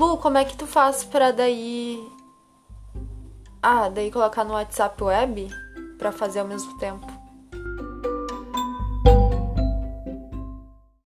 Lu, como é que tu faz pra daí. Ah, daí colocar no WhatsApp web pra fazer ao mesmo tempo?